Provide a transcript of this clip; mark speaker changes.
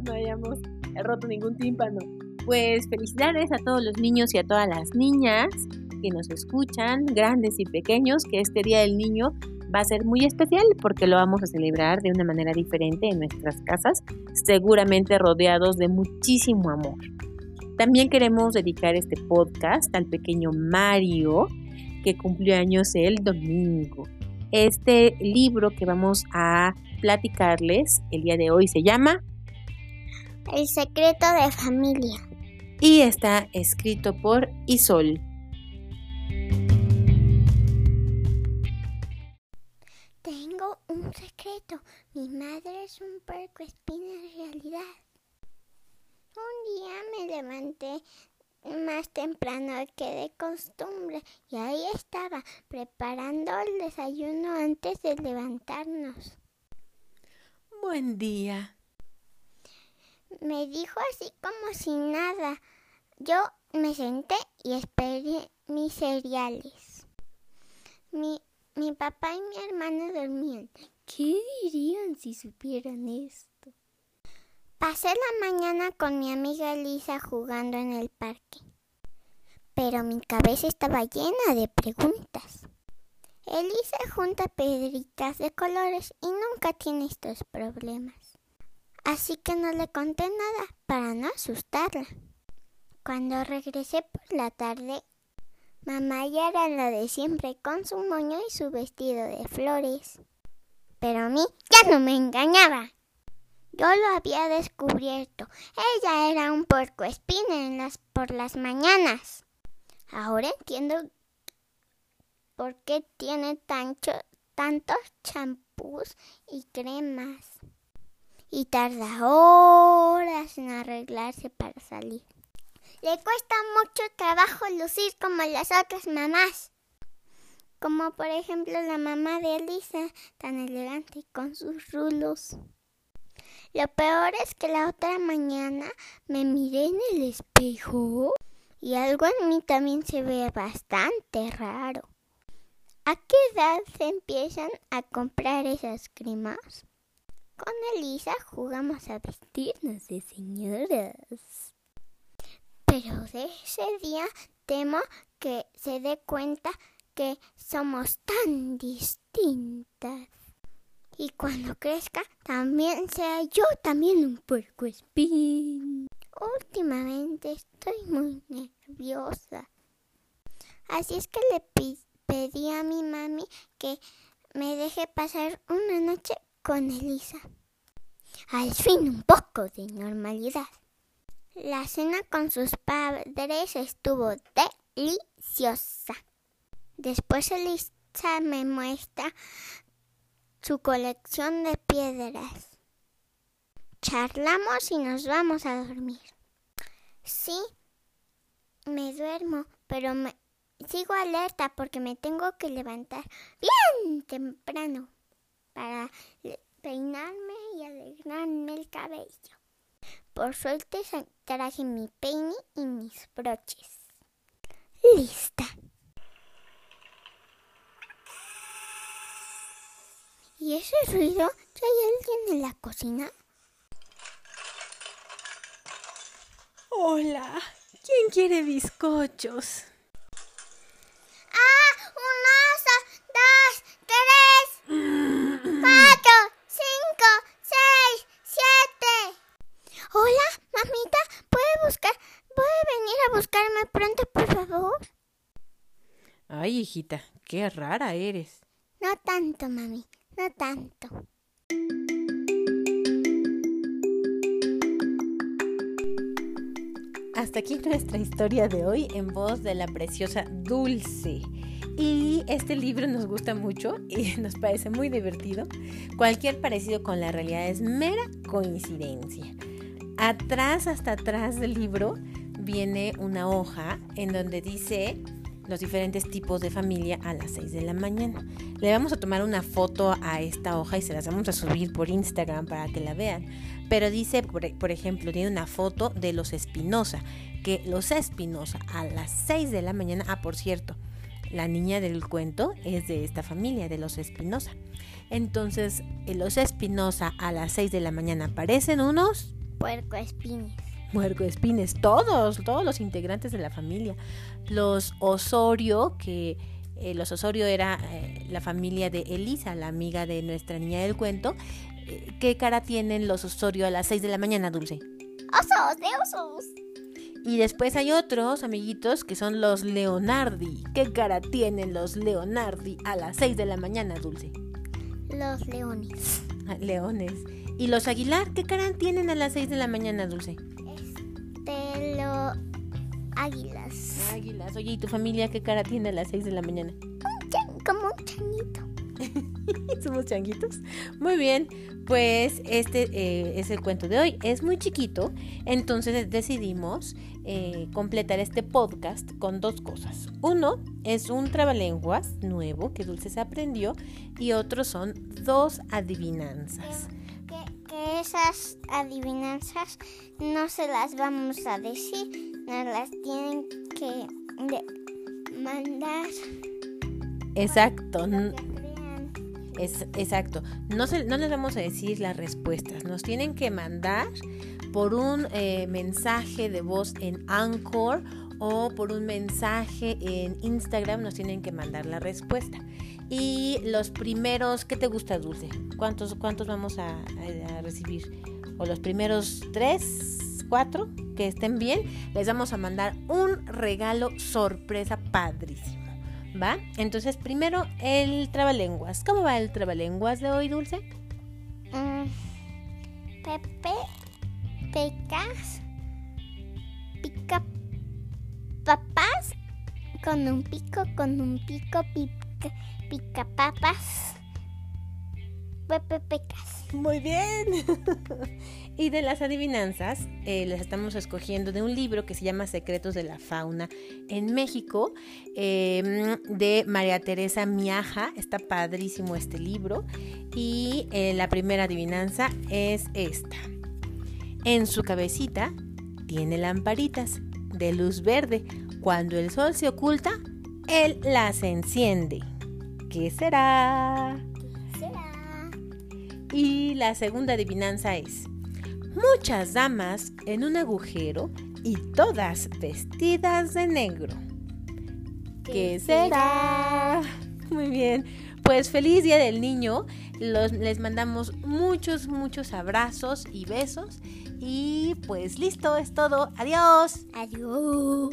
Speaker 1: no hayamos roto ningún tímpano. Pues felicidades a todos los niños y a todas las niñas que nos escuchan, grandes y pequeños, que este Día del Niño va a ser muy especial porque lo vamos a celebrar de una manera diferente en nuestras casas, seguramente rodeados de muchísimo amor. También queremos dedicar este podcast al pequeño Mario, que cumplió años el domingo. Este libro que vamos a platicarles el día de hoy se llama
Speaker 2: El secreto de familia.
Speaker 1: Y está escrito por Isol.
Speaker 2: Tengo un secreto. Mi madre es un puerco espina en realidad. Un día me levanté más temprano que de costumbre y ahí estaba preparando el desayuno antes de levantarnos.
Speaker 1: Buen día.
Speaker 2: Me dijo así como si nada. Yo me senté y esperé mis cereales. Mi, mi papá y mi hermano dormían. ¿Qué dirían si supieran esto? Pasé la mañana con mi amiga Elisa jugando en el parque, pero mi cabeza estaba llena de preguntas. Elisa junta pedritas de colores y nunca tiene estos problemas. Así que no le conté nada para no asustarla. Cuando regresé por la tarde, mamá ya era la de siempre con su moño y su vestido de flores. Pero a mí ya no me engañaba. Yo lo había descubierto. Ella era un puerco espina en las, por las mañanas. Ahora entiendo por qué tiene tanto, tantos champús y cremas. Y tarda horas en arreglarse para salir. Le cuesta mucho trabajo lucir como las otras mamás. Como por ejemplo la mamá de Elisa, tan elegante con sus rulos. Lo peor es que la otra mañana me miré en el espejo y algo en mí también se ve bastante raro. ¿A qué edad se empiezan a comprar esas cremas? Con Elisa jugamos a vestirnos de señoras. Pero de ese día temo que se dé cuenta que somos tan distintas y cuando crezca también sea yo también un puerco espín. Últimamente estoy muy nerviosa. Así es que le pedí a mi mami que me deje pasar una noche con Elisa. Al fin un poco de normalidad. La cena con sus padres estuvo deliciosa. Después Elisa me muestra su colección de piedras. Charlamos y nos vamos a dormir. Sí, me duermo, pero me sigo alerta porque me tengo que levantar bien temprano para peinarme y alegrarme el cabello. Por suerte traje mi peine y mis broches. Lista. ¿Y ese ruido? ¿Hay alguien en la cocina?
Speaker 1: Hola, ¿quién quiere bizcochos?
Speaker 2: ¡Ah! ¡Un oso! ¡Dos! ¡Tres! ¡Cuatro! ¡Cinco! ¡Seis! ¡Siete! Hola, mamita, ¿puede buscar? ¿Puede venir a buscarme pronto, por favor?
Speaker 1: Ay, hijita, qué rara eres.
Speaker 2: No tanto, mami no tanto.
Speaker 1: Hasta aquí nuestra historia de hoy en voz de la preciosa Dulce. Y este libro nos gusta mucho y nos parece muy divertido. Cualquier parecido con la realidad es mera coincidencia. Atrás, hasta atrás del libro, viene una hoja en donde dice los diferentes tipos de familia a las 6 de la mañana. Le vamos a tomar una foto a esta hoja y se las vamos a subir por Instagram para que la vean. Pero dice, por, ejemplo, tiene una foto de los Espinosa, que los Espinosa a las 6 de la mañana, ah, por cierto, la niña del cuento es de esta familia, de los Espinosa. Entonces, los Espinosa a las 6 de la mañana parecen unos
Speaker 2: Puerco espines.
Speaker 1: Puerco espines, todos, todos los integrantes de la familia. Los Osorio, que eh, los Osorio era eh, la familia de Elisa, la amiga de nuestra niña del cuento. Eh, ¿Qué cara tienen los Osorio a las 6 de la mañana, Dulce?
Speaker 2: Osos, de osos.
Speaker 1: Y después hay otros amiguitos que son los Leonardi. ¿Qué cara tienen los Leonardi a las 6 de la mañana, Dulce?
Speaker 2: Los leones.
Speaker 1: Ah, leones. ¿Y los Aguilar qué cara tienen a las 6 de la mañana, Dulce?
Speaker 2: Águilas.
Speaker 1: Águilas. Oye, ¿y tu familia qué cara tiene a las 6 de la mañana?
Speaker 2: Como un chanito.
Speaker 1: Somos changuitos. Muy bien, pues este eh, es el cuento de hoy. Es muy chiquito, entonces decidimos eh, completar este podcast con dos cosas. Uno es un trabalenguas nuevo que Dulce se aprendió y otro son dos adivinanzas.
Speaker 2: Que, que esas adivinanzas no se las vamos a decir, nos las tienen que mandar.
Speaker 1: Exacto. Es, exacto. No, se- no les vamos a decir las respuestas. Nos tienen que mandar por un eh, mensaje de voz en Anchor o por un mensaje en Instagram. Nos tienen que mandar la respuesta. Y los primeros, ¿qué te gusta, Dulce? ¿Cuántos, cuántos vamos a recibir? O los primeros tres, cuatro, que estén bien, les vamos a mandar un regalo sorpresa padrísimo. ¿Va? Entonces, primero el trabalenguas. ¿Cómo va el trabalenguas de hoy, Dulce?
Speaker 2: Mm, Pepe, pecas, pica, papas, con un pico, con un pico, pica, pica papas, Pepe.
Speaker 1: Muy bien. y de las adivinanzas, eh, las estamos escogiendo de un libro que se llama Secretos de la Fauna en México, eh, de María Teresa Miaja. Está padrísimo este libro. Y eh, la primera adivinanza es esta. En su cabecita tiene lamparitas de luz verde. Cuando el sol se oculta, él las enciende. ¿Qué?
Speaker 2: Será.
Speaker 1: Y la segunda adivinanza es, muchas damas en un agujero y todas vestidas de negro. ¿Qué será? Muy bien. Pues feliz Día del Niño. Los- les mandamos muchos, muchos abrazos y besos. Y pues listo, es todo. Adiós.
Speaker 2: Adiós.